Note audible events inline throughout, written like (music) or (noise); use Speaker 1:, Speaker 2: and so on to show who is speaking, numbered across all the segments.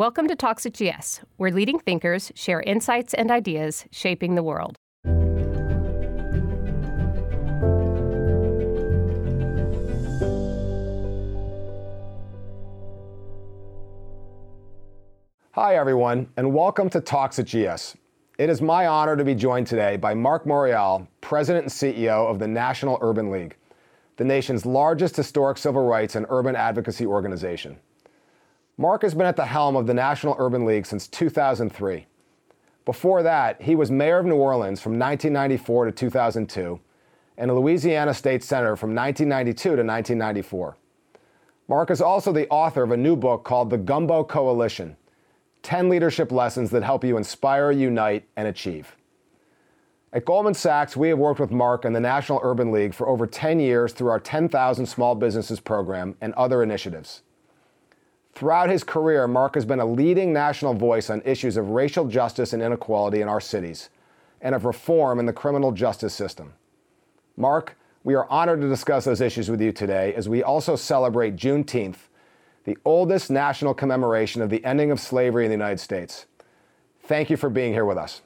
Speaker 1: Welcome to Talks at GS, where leading thinkers share insights and ideas shaping the world.
Speaker 2: Hi, everyone, and welcome to Talks at GS. It is my honor to be joined today by Marc Morial, President and CEO of the National Urban League, the nation's largest historic civil rights and urban advocacy organization. Marc has been at the helm of the National Urban League since 2003. Before that, he was mayor of New Orleans from 1994 to 2002 and a Louisiana state senator from 1992 to 1994. Marc is also the author of a new book called The Gumbo Coalition 10 leadership lessons that help you inspire, unite, and achieve. At Goldman Sachs, we have worked with Marc and the National Urban League for over 10 years through our 10,000 Small Businesses program and other initiatives. Throughout his career, Marc has been a leading national voice on issues of racial justice and inequality in our cities and of reform in the criminal justice system. Marc, we are honored to discuss those issues with you today as we also celebrate Juneteenth, the oldest national commemoration of the ending of slavery in the United States. Thank you for being here with us.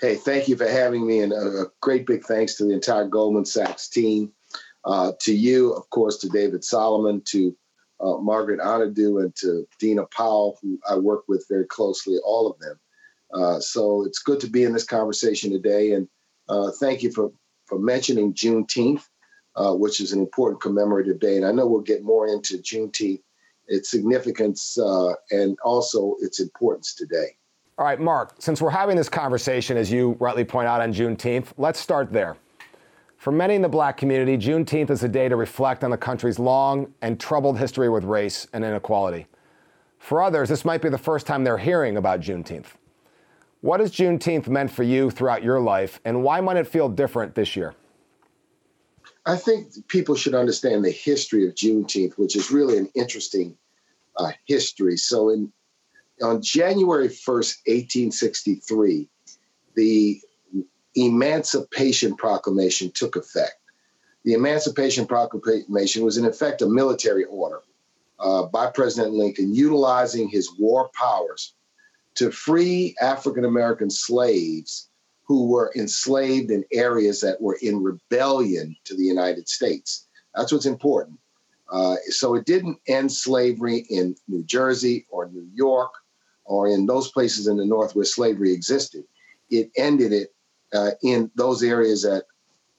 Speaker 3: Hey, thank you for having me, and a great big thanks to the entire Goldman Sachs team, uh, to you, of course, to David Solomon, to uh, Margaret Anadu and to Dina Powell, who I work with very closely, all of them. Uh, so it's good to be in this conversation today. And uh, thank you for, for mentioning Juneteenth, uh, which is an important commemorative day. And I know we'll get more into Juneteenth, its significance, uh, and also its importance today.
Speaker 2: All right, Marc, since we're having this conversation, as you rightly point out on Juneteenth, let's start there. For many in the black community, Juneteenth is a day to reflect on the country's long and troubled history with race and inequality. For others, this might be the first time they're hearing about Juneteenth. What has Juneteenth meant for you throughout your life, and why might it feel different this year?
Speaker 3: I think people should understand the history of Juneteenth, which is really an interesting uh, history. So, in on January 1st, 1863, the Emancipation Proclamation took effect. The Emancipation Proclamation was, in effect, a military order uh, by President Lincoln utilizing his war powers to free African American slaves who were enslaved in areas that were in rebellion to the United States. That's what's important. Uh, so it didn't end slavery in New Jersey or New York or in those places in the North where slavery existed. It ended it uh, in those areas that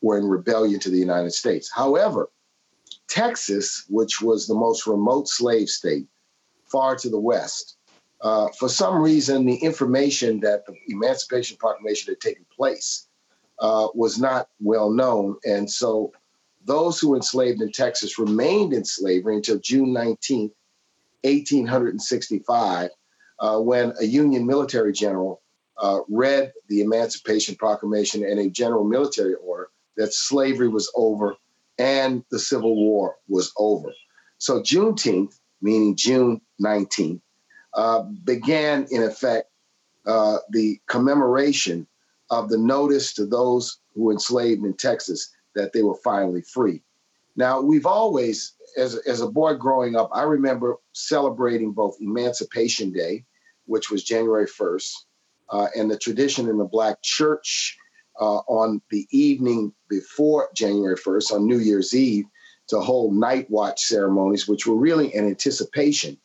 Speaker 3: were in rebellion to the United States. However, Texas, which was the most remote slave state, far to the west, uh, for some reason, the information that the Emancipation Proclamation had taken place uh, was not well known. And so those who enslaved in Texas remained in slavery until June 19, 1865, uh, when a Union military general uh, read the Emancipation Proclamation and a general military order that slavery was over and the Civil War was over. So Juneteenth, meaning June 19th, uh, began in effect uh, the commemoration of the notice to those who were enslaved in Texas that they were finally free. Now, we've always, as, as a boy growing up, I remember celebrating both Emancipation Day, which was January 1st, uh, and the tradition in the Black church uh, on the evening before January 1st, on New Year's Eve, to hold night watch ceremonies, which were really an anticipation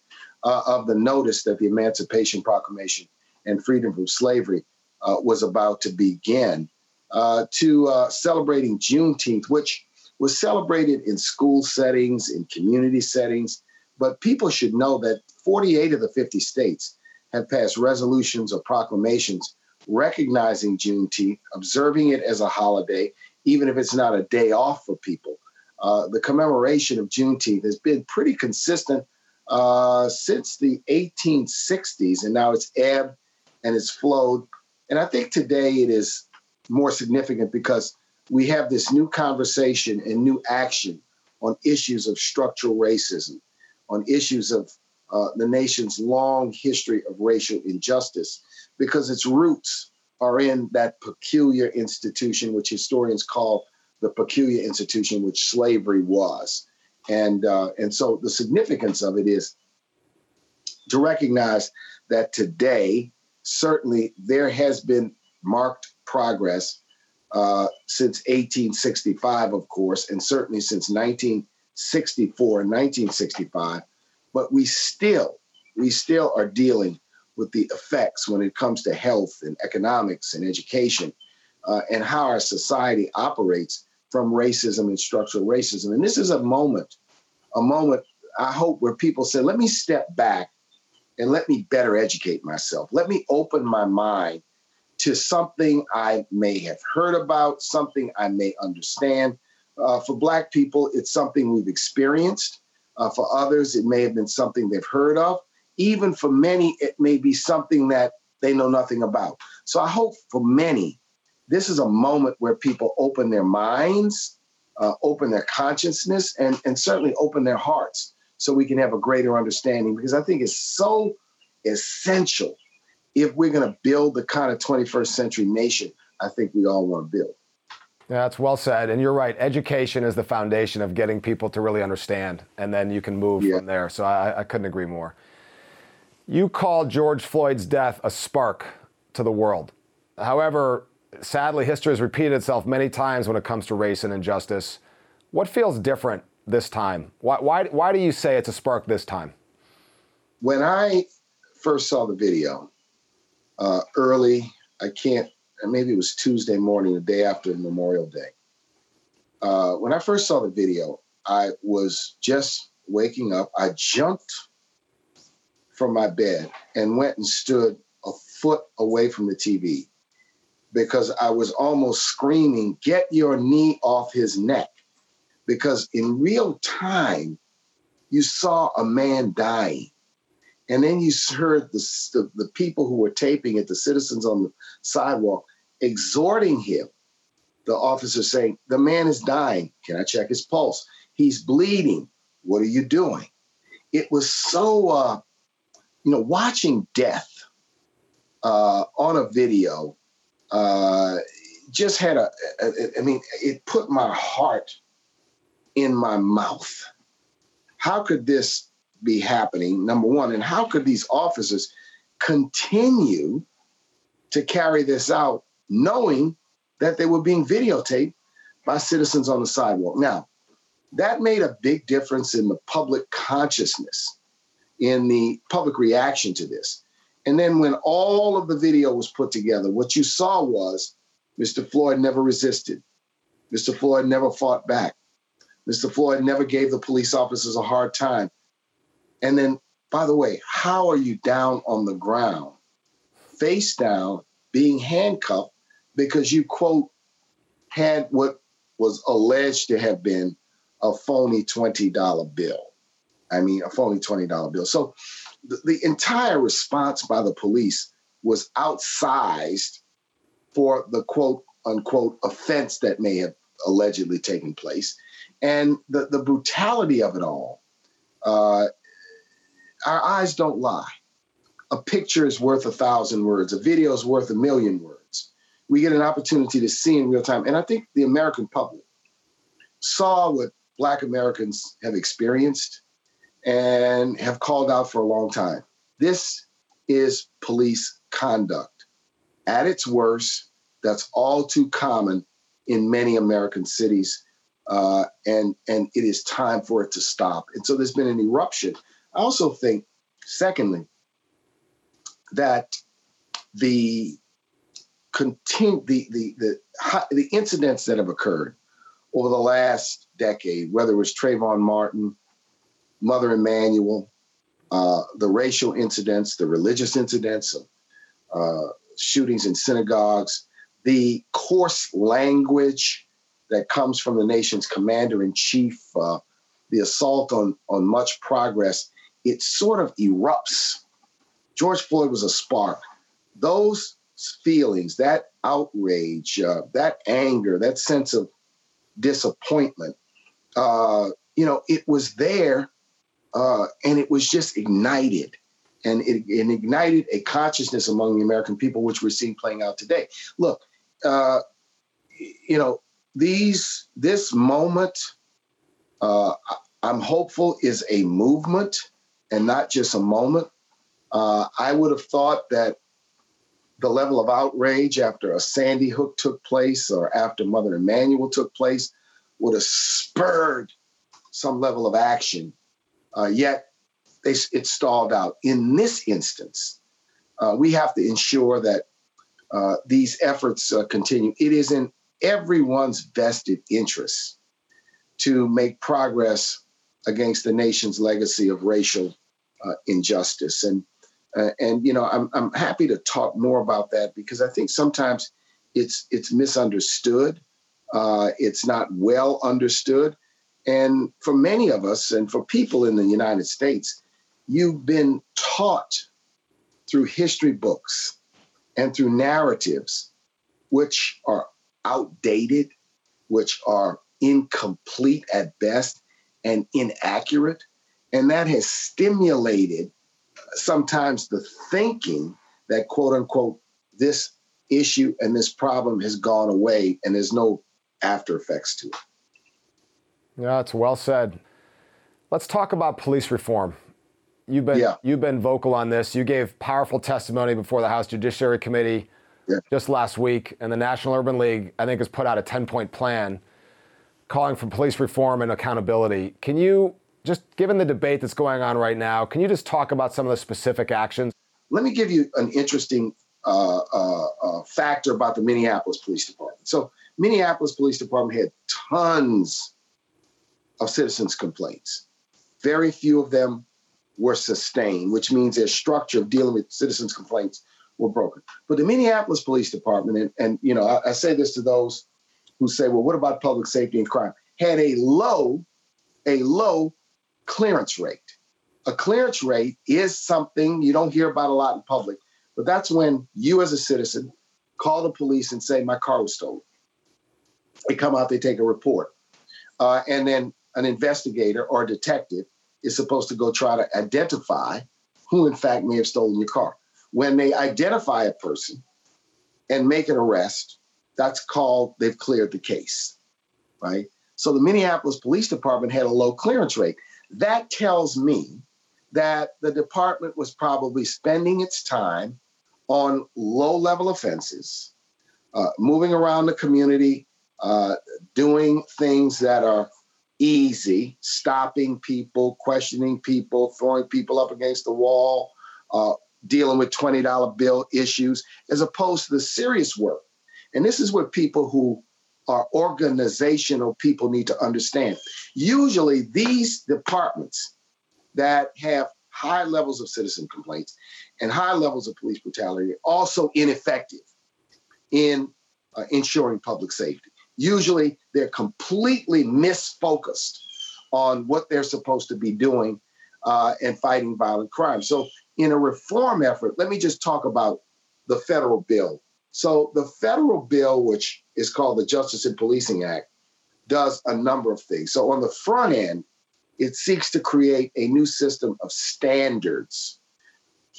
Speaker 3: uh, of the notice that the Emancipation Proclamation and freedom from slavery uh, was about to begin, uh, to uh, celebrating Juneteenth, which was celebrated in school settings, in community settings. But people should know that 48 of the 50 states have passed resolutions or proclamations recognizing Juneteenth, observing it as a holiday, even if it's not a day off for people. Uh, the commemoration of Juneteenth has been pretty consistent uh, since the 1860s, and now it's ebbed and it's flowed. And I think today it is more significant because we have this new conversation and new action on issues of structural racism, on issues of uh, the nation's long history of racial injustice because its roots are in that peculiar institution, which historians call the peculiar institution which slavery was. And, uh, and so the significance of it is to recognize that today, certainly there has been marked progress uh, since 1865, of course, and certainly since 1964 and 1965. But we still, we still are dealing with the effects when it comes to health and economics and education uh, and how our society operates from racism and structural racism. And this is a moment, a moment, I hope, where people say, let me step back and let me better educate myself. Let me open my mind to something I may have heard about, something I may understand. Uh, for Black people, it's something we've experienced. Uh, for others, it may have been something they've heard of. Even for many, it may be something that they know nothing about. So I hope for many, this is a moment where people open their minds, uh, open their consciousness, and, and certainly open their hearts so we can have a greater understanding because I think it's so essential if we're going to build the kind of 21st century nation I think we all want to build.
Speaker 2: Yeah, that's well said. And you're right. Education is the foundation of getting people to really understand, and then you can move yeah. from there. So I, I couldn't agree more. You called George Floyd's death a spark to the world. However, sadly, history has repeated itself many times when it comes to race and injustice. What feels different this time? Why, why, why do you say it's a spark this time?
Speaker 3: When I first saw the video uh, early, I can't, maybe it was Tuesday morning, the day after Memorial Day. Uh, when I first saw the video, I was just waking up. I jumped from my bed and went and stood a foot away from the TV because I was almost screaming, Get your knee off his neck. Because in real time, you saw a man dying. And then you heard the, the, the, people who were taping it, the citizens on the sidewalk, exhorting him. The officer saying, The man is dying. Can I check his pulse? He's bleeding. What are you doing? It was so, uh, you know, watching death uh, on a video uh, just had a, I mean, it put my heart in my mouth. How could this be happening? Number one, and how could these officers continue to carry this out knowing that they were being videotaped by citizens on the sidewalk? Now, that made a big difference in the public consciousness, in the public reaction to this. And then when all of the video was put together, what you saw was Mr. Floyd never resisted. Mr. Floyd never fought back. Mr. Floyd never gave the police officers a hard time. And then, by the way, how are you down on the ground, face down, being handcuffed because you, quote, had what was alleged to have been a phony $20 bill? I mean, a phony $20 bill. So the, the entire response by the police was outsized for the quote unquote offense that may have allegedly taken place. And the, the brutality of it all, uh, our eyes don't lie. A picture is worth a thousand words, a video is worth a million words. We get an opportunity to see in real time. And I think the American public saw what Black Americans have experienced and have called out for a long time. This is police conduct. At its worst, that's all too common in many American cities. Uh, and, and it is time for it to stop. And so there's been an eruption. I also think, secondly, that the continue the, the the the incidents that have occurred over the last decade, whether it was Trayvon Martin, Mother Emanuel, uh, the racial incidents, the religious incidents, uh, shootings in synagogues, the coarse language that comes from the nation's commander in chief, uh, the assault on, on much progress, it sort of erupts. George Floyd was a spark. Those feelings, that outrage, uh, that anger, that sense of disappointment, uh, you know, it was there uh, and it was just ignited. And it, it, ignited a consciousness among the American people, which we're seeing playing out today. Look, uh, you know, these this moment, uh, I'm hopeful is a movement and not just a moment. Uh, I would have thought that the level of outrage after a Sandy Hook took place or after Mother Emanuel took place would have spurred some level of action. Uh, yet they, it stalled out. In this instance, uh, we have to ensure that uh, these efforts uh, continue. It is in everyone's vested interest to make progress against the nation's legacy of racial uh, injustice. And uh, and you know, I'm I'm happy to talk more about that because I think sometimes it's it's misunderstood. Uh, it's not well understood, and for many of us, and for people in the United States, you've been taught through history books and through narratives, which are outdated, which are incomplete at best, and inaccurate. And that has stimulated sometimes the thinking that, quote unquote, this issue and this problem has gone away and there's no after effects to it.
Speaker 2: Yeah, it's well said. Let's talk about police reform. You've been yeah. you've been vocal on this. You gave powerful testimony before the House Judiciary Committee yeah. just last week, and the National Urban League, I think, has put out a 10-point plan calling for police reform and accountability. Can you just given the debate that's going on right now, can you just talk about some of the specific actions?
Speaker 3: Let me give you an interesting uh, uh, uh, factor about the Minneapolis Police Department. So, Minneapolis Police Department had tons of citizens' complaints. Very few of them were sustained, which means their structure of dealing with citizens' complaints were broken. But the Minneapolis Police Department, and, and you know, I, I say this to those who say, well, what about public safety and crime? Had a low, a low clearance rate. A clearance rate is something you don't hear about a lot in public, but that's when you as a citizen call the police and say, my car was stolen. They come out, they take a report. Uh, and then an investigator or detective is supposed to go try to identify who, in fact, may have stolen your car. When they identify a person and make an arrest, that's called they've cleared the case, right? So the Minneapolis Police Department had a low clearance rate. That tells me that the department was probably spending its time on low level offenses, uh, moving around the community, uh, doing things that are easy, stopping people, questioning people, throwing people up against the wall, uh, dealing with $20 bill issues, as opposed to the serious work. And this is what people who are organizational people need to understand. Usually, these departments that have high levels of citizen complaints and high levels of police brutality are also ineffective in uh, ensuring public safety. Usually, they're completely misfocused on what they're supposed to be doing uh, and fighting violent crime. So, in a reform effort, let me just talk about the federal bill so the federal bill, which is called the Justice and Policing Act, does a number of things. So on the front end, it seeks to create a new system of standards,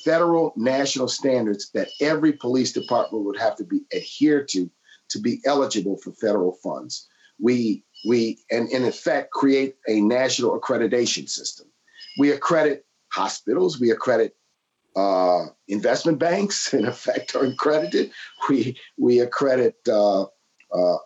Speaker 3: federal national standards that every police department would have to be adhered to to be eligible for federal funds. We we and, and in effect create a national accreditation system. We accredit hospitals, we accredit uh, investment banks, (laughs) in effect, are accredited. We we accredit uh, uh,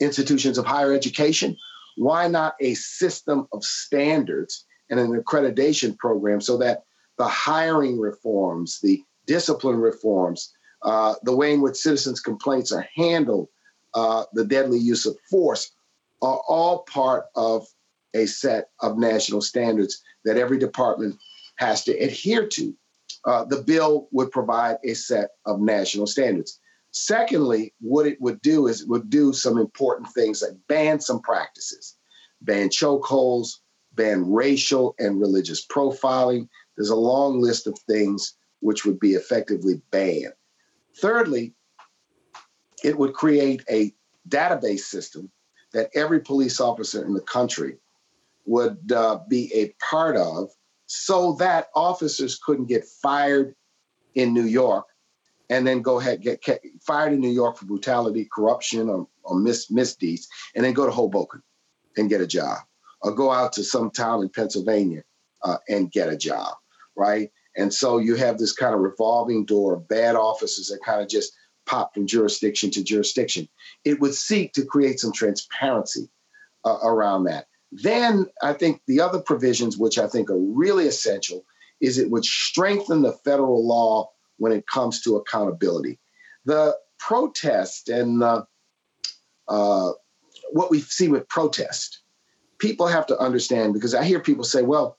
Speaker 3: institutions of higher education. Why not a system of standards and an accreditation program so that the hiring reforms, the discipline reforms, uh, the way in which citizens' complaints are handled, uh, the deadly use of force, are all part of a set of national standards that every department has to adhere to uh, the bill would provide a set of national standards. Secondly, what it would do is it would do some important things like ban some practices, ban chokeholds, ban racial and religious profiling. There's a long list of things which would be effectively banned. Thirdly, it would create a database system that every police officer in the country would uh, be a part of so that officers couldn't get fired in New York and then go ahead get, fired in New York for brutality, corruption, or, or mis, misdeeds, and then go to Hoboken and get a job, or go out to some town in Pennsylvania uh, and get a job, right? And so you have this kind of revolving door of bad officers that kind of just pop from jurisdiction to jurisdiction. It would seek to create some transparency uh, around that. Then I think the other provisions, which I think are really essential, is it would strengthen the federal law when it comes to accountability. The protest and uh, uh, what we see with protest, people have to understand because I hear people say, well,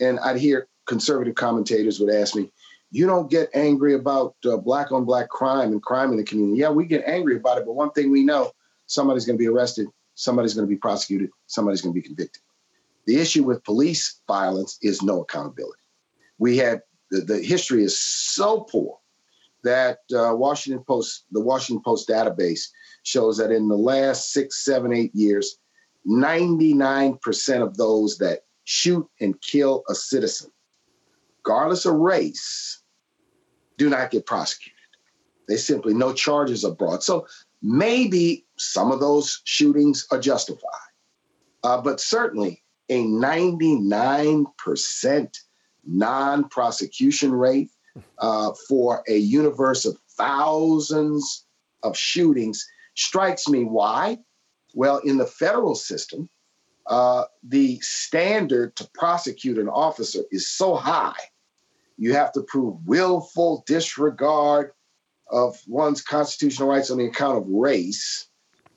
Speaker 3: and I'd hear conservative commentators would ask me, you don't get angry about uh, black on black crime and crime in the community. Yeah, we get angry about it, but one thing we know somebody's going to be arrested, somebody's going to be prosecuted, somebody's going to be convicted. The issue with police violence is no accountability. We had the, the history is so poor that uh, Washington Post, the Washington Post database shows that in the last six, seven, eight years, 99% of those that shoot and kill a citizen regardless of race, do not get prosecuted. They simply, no charges are brought. So maybe some of those shootings are justified. Uh, but certainly a 99% non prosecution rate uh, for a universe of thousands of shootings strikes me. Why? Well, in the federal system, uh, the standard to prosecute an officer is so high you have to prove willful disregard of one's constitutional rights on the account of race.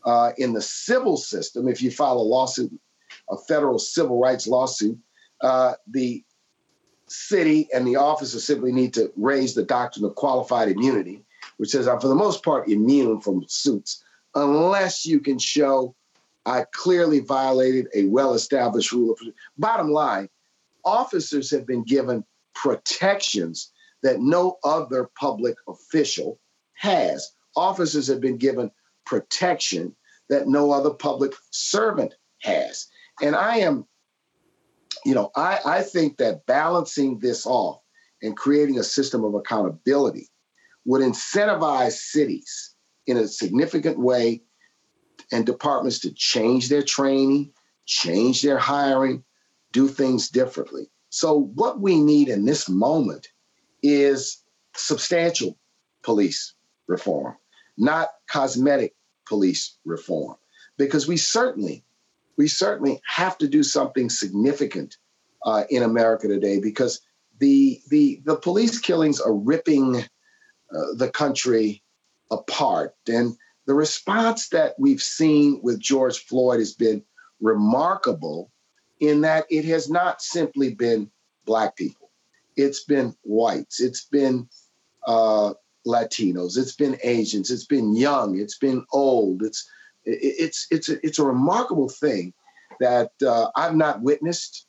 Speaker 3: Uh, in the civil system, if you file a lawsuit, a federal civil rights lawsuit, uh, the city and the officer simply need to raise the doctrine of qualified immunity, which says I'm for the most part immune from suits unless you can show I clearly violated a well established rule of. Bottom line, officers have been given protections that no other public official has. Officers have been given protection that no other public servant has. And I am, you know, I, I think that balancing this off and creating a system of accountability would incentivize cities in a significant way and departments to change their training, change their hiring, do things differently. So, what we need in this moment is substantial police reform, not cosmetic police reform, because we certainly, we certainly have to do something significant uh, in America today because the the the police killings are ripping uh, the country apart, and the response that we've seen with George Floyd has been remarkable in that it has not simply been black people. It's been whites. It's been uh, Latinos. It's been Asians. It's been young. It's been old. It's it's it's a, it's a remarkable thing that uh, I've not witnessed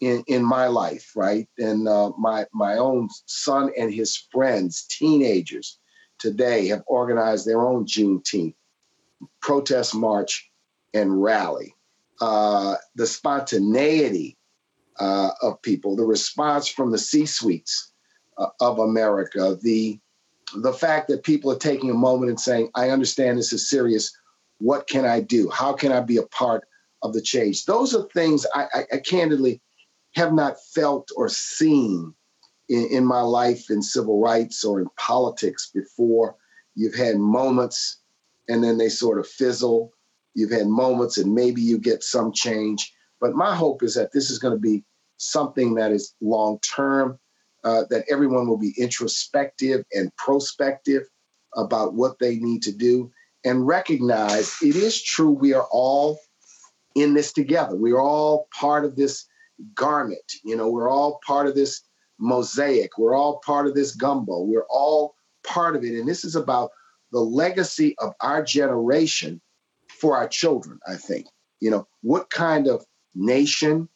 Speaker 3: in in my life, right? And uh, my my own son and his friends, teenagers, today have organized their own Juneteenth protest march and rally uh, the spontaneity uh, of people, the response from the C suites uh, of America, the the fact that people are taking a moment and saying, "I understand this is serious. What can I do? How can I be a part of the change?" Those are things I, I, I candidly have not felt or seen in, in my life in civil rights or in politics before. You've had moments, and then they sort of fizzle You've had moments and maybe you get some change. But my hope is that this is going to be something that is long term, uh, that everyone will be introspective and prospective about what they need to do and recognize it is true we are all in this together. We are all part of this garment. You know, we're all part of this mosaic. We're all part of this gumbo. We're all part of it. And this is about the legacy of our generation for our children, I think. You know, what kind of nation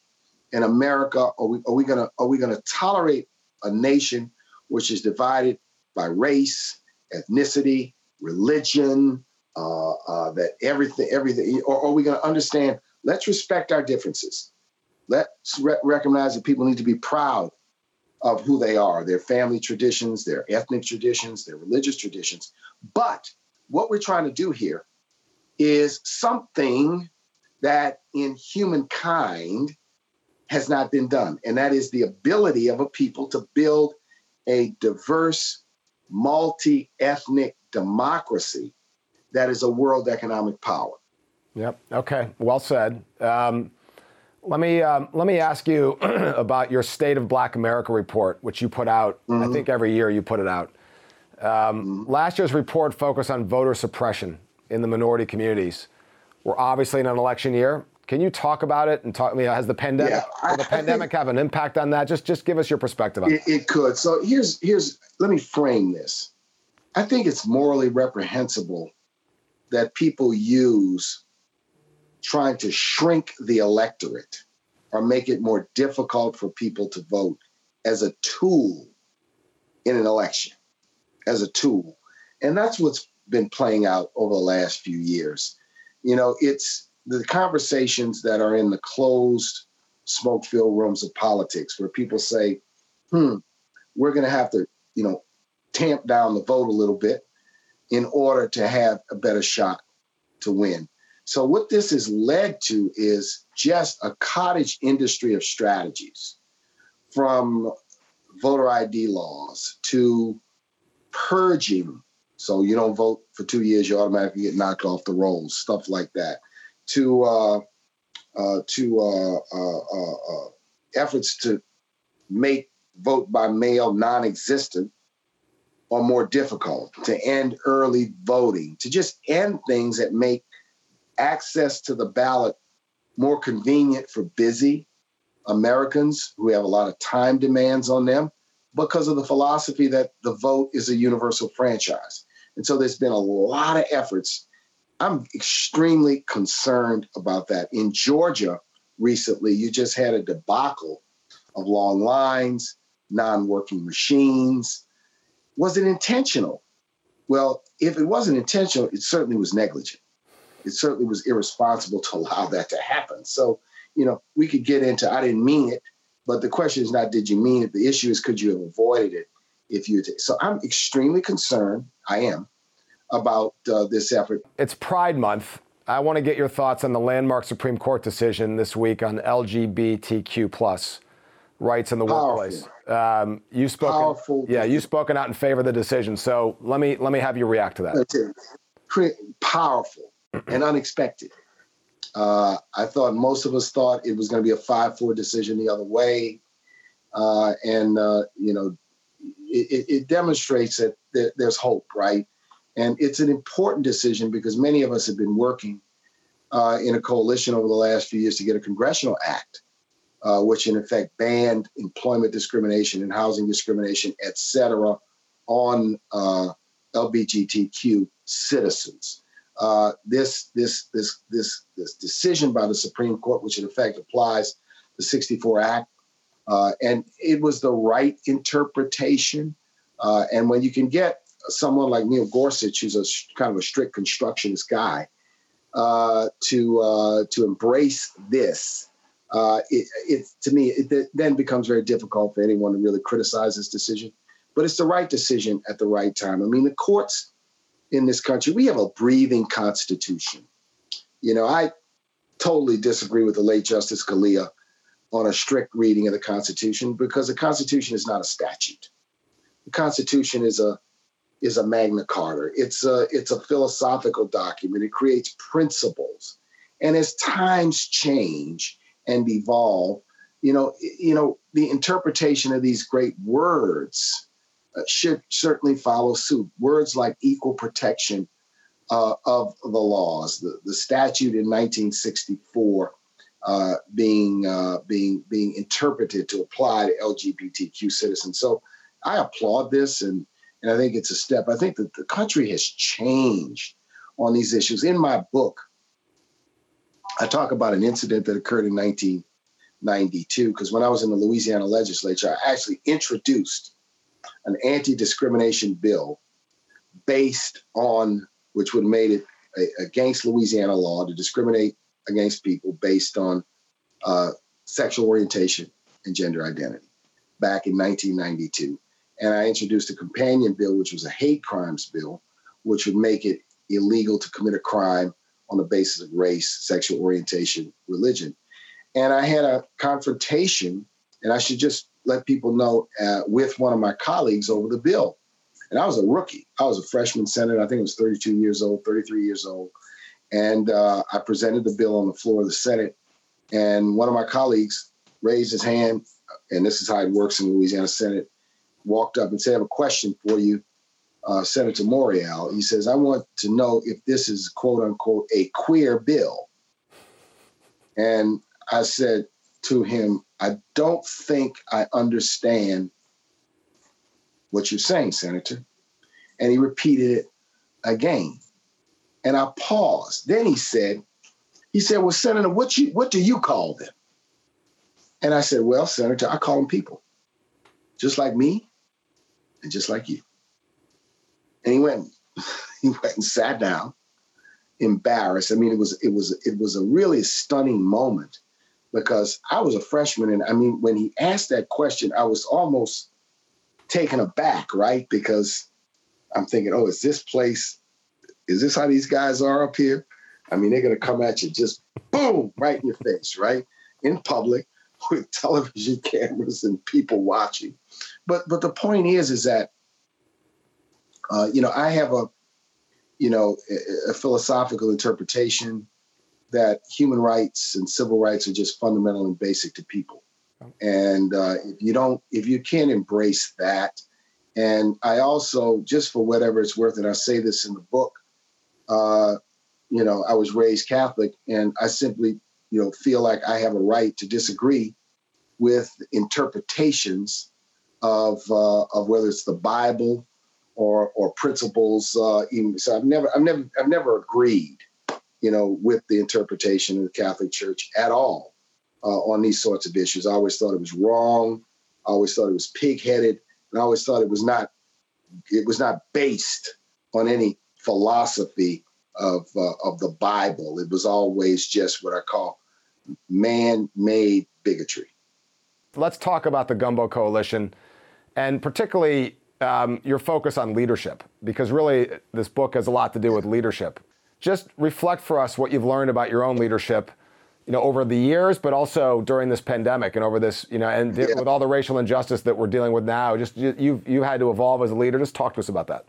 Speaker 3: in America are we are we gonna are we gonna tolerate a nation which is divided by race, ethnicity, religion, uh, uh, that everything, everything, or are we going to understand? Let's respect our differences. Let's re- recognize that people need to be proud of who they are, their family traditions, their ethnic traditions, their religious traditions. But what we're trying to do here is something that in humankind has not been done. And that is the ability of a people to build a diverse, multi ethnic democracy that is a world economic power.
Speaker 2: Yep. Okay. Well said. Um, let me um, let me ask you (clears throat) about your State of Black America report, which you put out. Mm-hmm. I think every year you put it out. Um, mm-hmm. Last year's report focused on voter suppression in the minority communities. We're obviously in an election year. Can you talk about it and talk? I mean, has the pandemic yeah, I, the pandemic have an impact on that? Just just give us your perspective on
Speaker 3: it. It could. So here's here's let me frame this. I think it's morally reprehensible that people use trying to shrink the electorate or make it more difficult for people to vote as a tool in an election, as a tool. And that's what's been playing out over the last few years. You know, it's the conversations that are in the closed, smoke filled rooms of politics where people say, hmm, we're going to have to, you know, tamp down the vote a little bit in order to have a better shot to win. So, what this has led to is just a cottage industry of strategies from voter ID laws to purging. So, you don't vote for two years, you automatically get knocked off the rolls, stuff like that, to, uh, uh, to uh, uh, uh, uh efforts to make vote by mail non existent or more difficult, to end early voting, to just end things that make access to the ballot more convenient for busy Americans who have a lot of time demands on them because of the philosophy that the vote is a universal franchise. And so there's been a lot of efforts. I'm extremely concerned about that. In Georgia recently, you just had a debacle of long lines, non working machines. Was it intentional? Well, if it wasn't intentional, it certainly was negligent it certainly was irresponsible to allow that to happen. So, you know, we could get into I didn't mean it, but the question is not did you mean it? The issue is could you have avoided it if you t- so I'm extremely concerned. I am about uh, this effort.
Speaker 2: It's Pride Month. I want to get your thoughts on the landmark Supreme Court decision this week on LGBTQ plus rights in the Powerful. workplace. Um, you spoken, Powerful. yeah, you've spoken out in favor of the decision. So let me let me have you react to that.
Speaker 3: Powerful and (clears throat) unexpected. Uh, I thought most of us thought it was going to be a 5 4 decision the other way. Uh, and, uh, you know, it, it demonstrates that there, there's hope, right? And it's an important decision because many of us have been working uh, in a coalition over the last few years to get a congressional act, uh, which in effect banned employment discrimination and housing discrimination, et cetera, on uh, LGBTQ citizens uh, this this this this this decision by the Supreme Court, which in effect applies the 64 Act, uh, and it was the right interpretation. Uh, and when you can get someone like Neil Gorsuch, who's a kind of a strict constructionist guy, uh, to uh, to embrace this, uh, it, it, to me it then becomes very difficult for anyone to really criticize this decision. But it's the right decision at the right time. I mean, the courts in this country, we have a breathing constitution. You know, I totally disagree with the late Justice Scalia on a strict reading of the Constitution because the Constitution is not a statute. The Constitution is a is a Magna Carta. It's a it's a philosophical document. It creates principles, and as times change and evolve, you know, you know, the interpretation of these great words uh, should certainly follow suit. Words like equal protection uh, of the laws, the, the statute in 1964 uh, being uh, being being interpreted to apply to LGBTQ citizens. So I applaud this, and and I think it's a step. I think that the country has changed on these issues. In my book, I talk about an incident that occurred in 1992 because when I was in the Louisiana legislature, I actually introduced an anti-discrimination bill based on which would have made it a, against Louisiana law to discriminate against people based on uh, sexual orientation and gender identity back in 1992. And I introduced a companion bill, which was a hate crimes bill, which would make it illegal to commit a crime on the basis of race, sexual orientation, religion. And I had a confrontation, and I should just let people know uh, with one of my colleagues over the bill. And I was a rookie. I was a freshman senator. I think I was 32 years old, 33 years old. And uh, I presented the bill on the floor of the Senate. And one of my colleagues raised his hand, and this is how it works in the Louisiana Senate, walked up and said, I have a question for you, uh, Senator Morial. He says, I want to know if this is quote unquote a queer bill. And I said to him, I don't think I understand what you're saying, Senator. And he repeated it again. And I paused. Then he said, he said, Well, Senator, what you what do you call them? And I said, Well, Senator, I call them people. Just like me and just like you. Went, (laughs) he went and sat down, embarrassed. I mean, it was it was it was a really stunning moment because I was a freshman. And I mean, when he asked that question, I was almost taken aback, right? Because I'm thinking, oh, is this place, is this how these guys are up here? I mean, they're to come at you just boom, right in your face, right? In public (laughs) with television (laughs) cameras and people watching. But but the point is, is that uh, you know, I have a you know a, a philosophical interpretation that human rights and civil rights are just fundamental and basic to people. And uh, if you don't, if you can't embrace that, and I also, just for whatever it's worth, and I say this in the book, uh, you know, I was raised Catholic, and I simply, you know, feel like I have a right to disagree with interpretations of uh, of whether it's the Bible or or principles. Uh, even, so I've never, I've never, I've never agreed you know, with the interpretation of the Catholic Church at all uh, on these sorts of issues. I always thought it was wrong. I always thought it was pig-headed, and I always thought it was not it was not based on any philosophy of uh, of the Bible. It was always just what I call man-made bigotry.
Speaker 2: Let's talk about the Gumbo Coalition, and particularly um, your focus on leadership, because really this book has a lot to do with leadership. Just reflect for us what you've learned about your own leadership you know over the years but also during this pandemic and over this you know and yeah. with all the racial injustice that we're dealing with now just you you had to evolve as a leader. Just talk to us about that.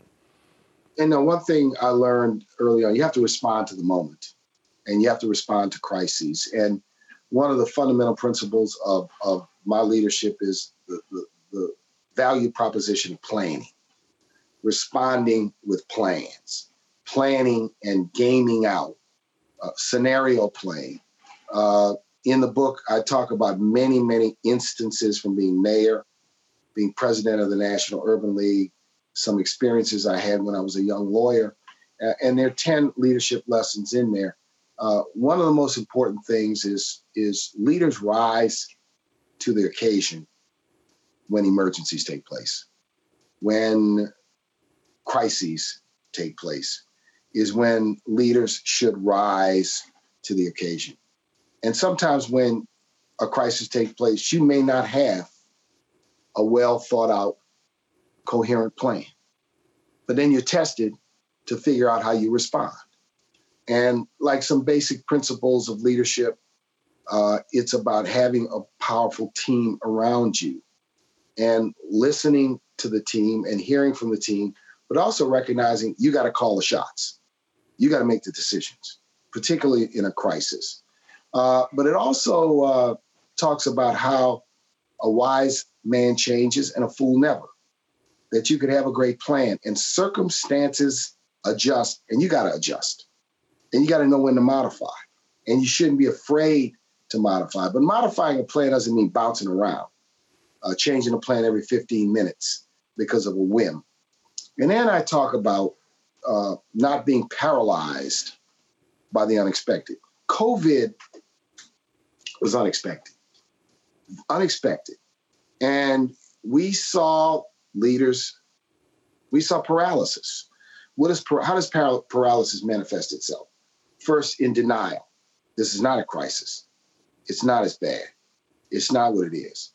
Speaker 3: And now one thing i learned early on you have to respond to the moment and you have to respond to crises. And one of the fundamental principles of, of my leadership is the, the, the value proposition planning responding with plans planning and gaming out, uh, scenario playing. Uh, in the book, I talk about many, many instances from being mayor, being president of the National Urban League, some experiences I had when I was a young lawyer. Uh, and there are 10 leadership lessons in there. Uh, one of the most important things is, is leaders rise to the occasion when emergencies take place, when crises take place is when leaders should rise to the occasion. And sometimes when a crisis takes place, you may not have a well thought out, coherent plan. But then you're tested to figure out how you respond. And like some basic principles of leadership, uh, it's about having a powerful team around you and listening to the team and hearing from the team, but also recognizing you got to call the shots you got to make the decisions, particularly in a crisis. Uh, but it also uh, talks about how a wise man changes and a fool never. That you could have a great plan and circumstances adjust, and you got to adjust. And you got to know when to modify. And you shouldn't be afraid to modify. But modifying a plan doesn't mean bouncing around, uh, changing a plan every 15 minutes because of a whim. And then I talk about uh, not being paralyzed by the unexpected. COVID was unexpected, unexpected. And we saw leaders, we saw paralysis. What is, how does paralysis manifest itself? First, in denial. This is not a crisis. It's not as bad. It's not what it is.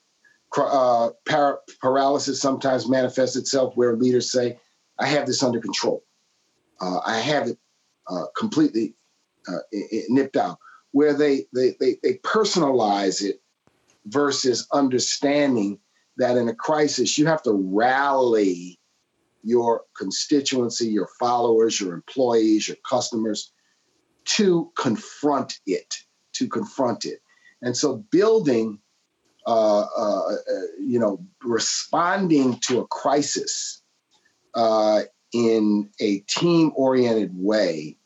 Speaker 3: Uh, par- paralysis sometimes manifests itself where leaders say, I have this under control uh, I have it uh, completely uh, nipped out, where they, they, they, they personalize it versus understanding that in a crisis, you have to rally your constituency, your followers, your employees, your customers to confront it, to confront it. And so building, uh, uh, uh you know, responding to a crisis uh, in a team oriented way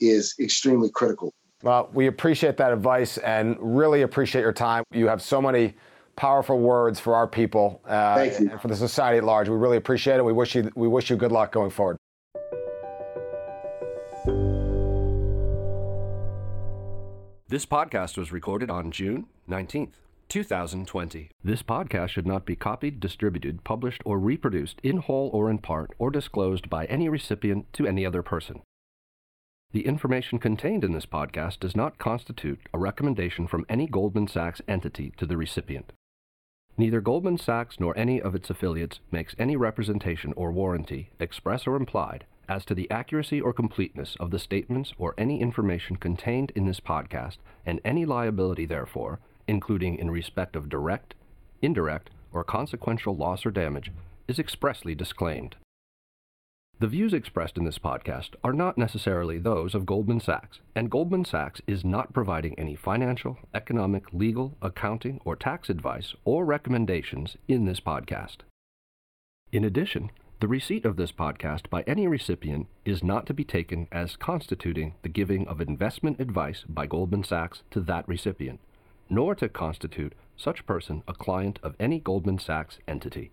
Speaker 3: is extremely critical.
Speaker 2: Well, we appreciate that advice and really appreciate your time. You have so many powerful words for our people uh, and for the society at large. We really appreciate it. We wish you we wish you good luck going forward.
Speaker 4: This podcast was recorded on June 19th. 2020. This podcast should not be copied, distributed, published, or reproduced in whole or in part, or disclosed by any recipient to any other person. The information contained in this podcast does not constitute a recommendation from any Goldman Sachs entity to the recipient. Neither Goldman Sachs nor any of its affiliates makes any representation or warranty, express or implied, as to the accuracy or completeness of the statements or any information contained in this podcast, and any liability therefore, including in respect of direct, indirect, or consequential loss or damage, is expressly disclaimed. The views expressed in this podcast are not necessarily those of Goldman Sachs, and Goldman Sachs is not providing any financial, economic, legal, accounting, or tax advice or recommendations in this podcast. In addition, the receipt of this podcast by any recipient is not to be taken as constituting the giving of investment advice by Goldman Sachs to that recipient, nor to constitute such person a client of any Goldman Sachs entity.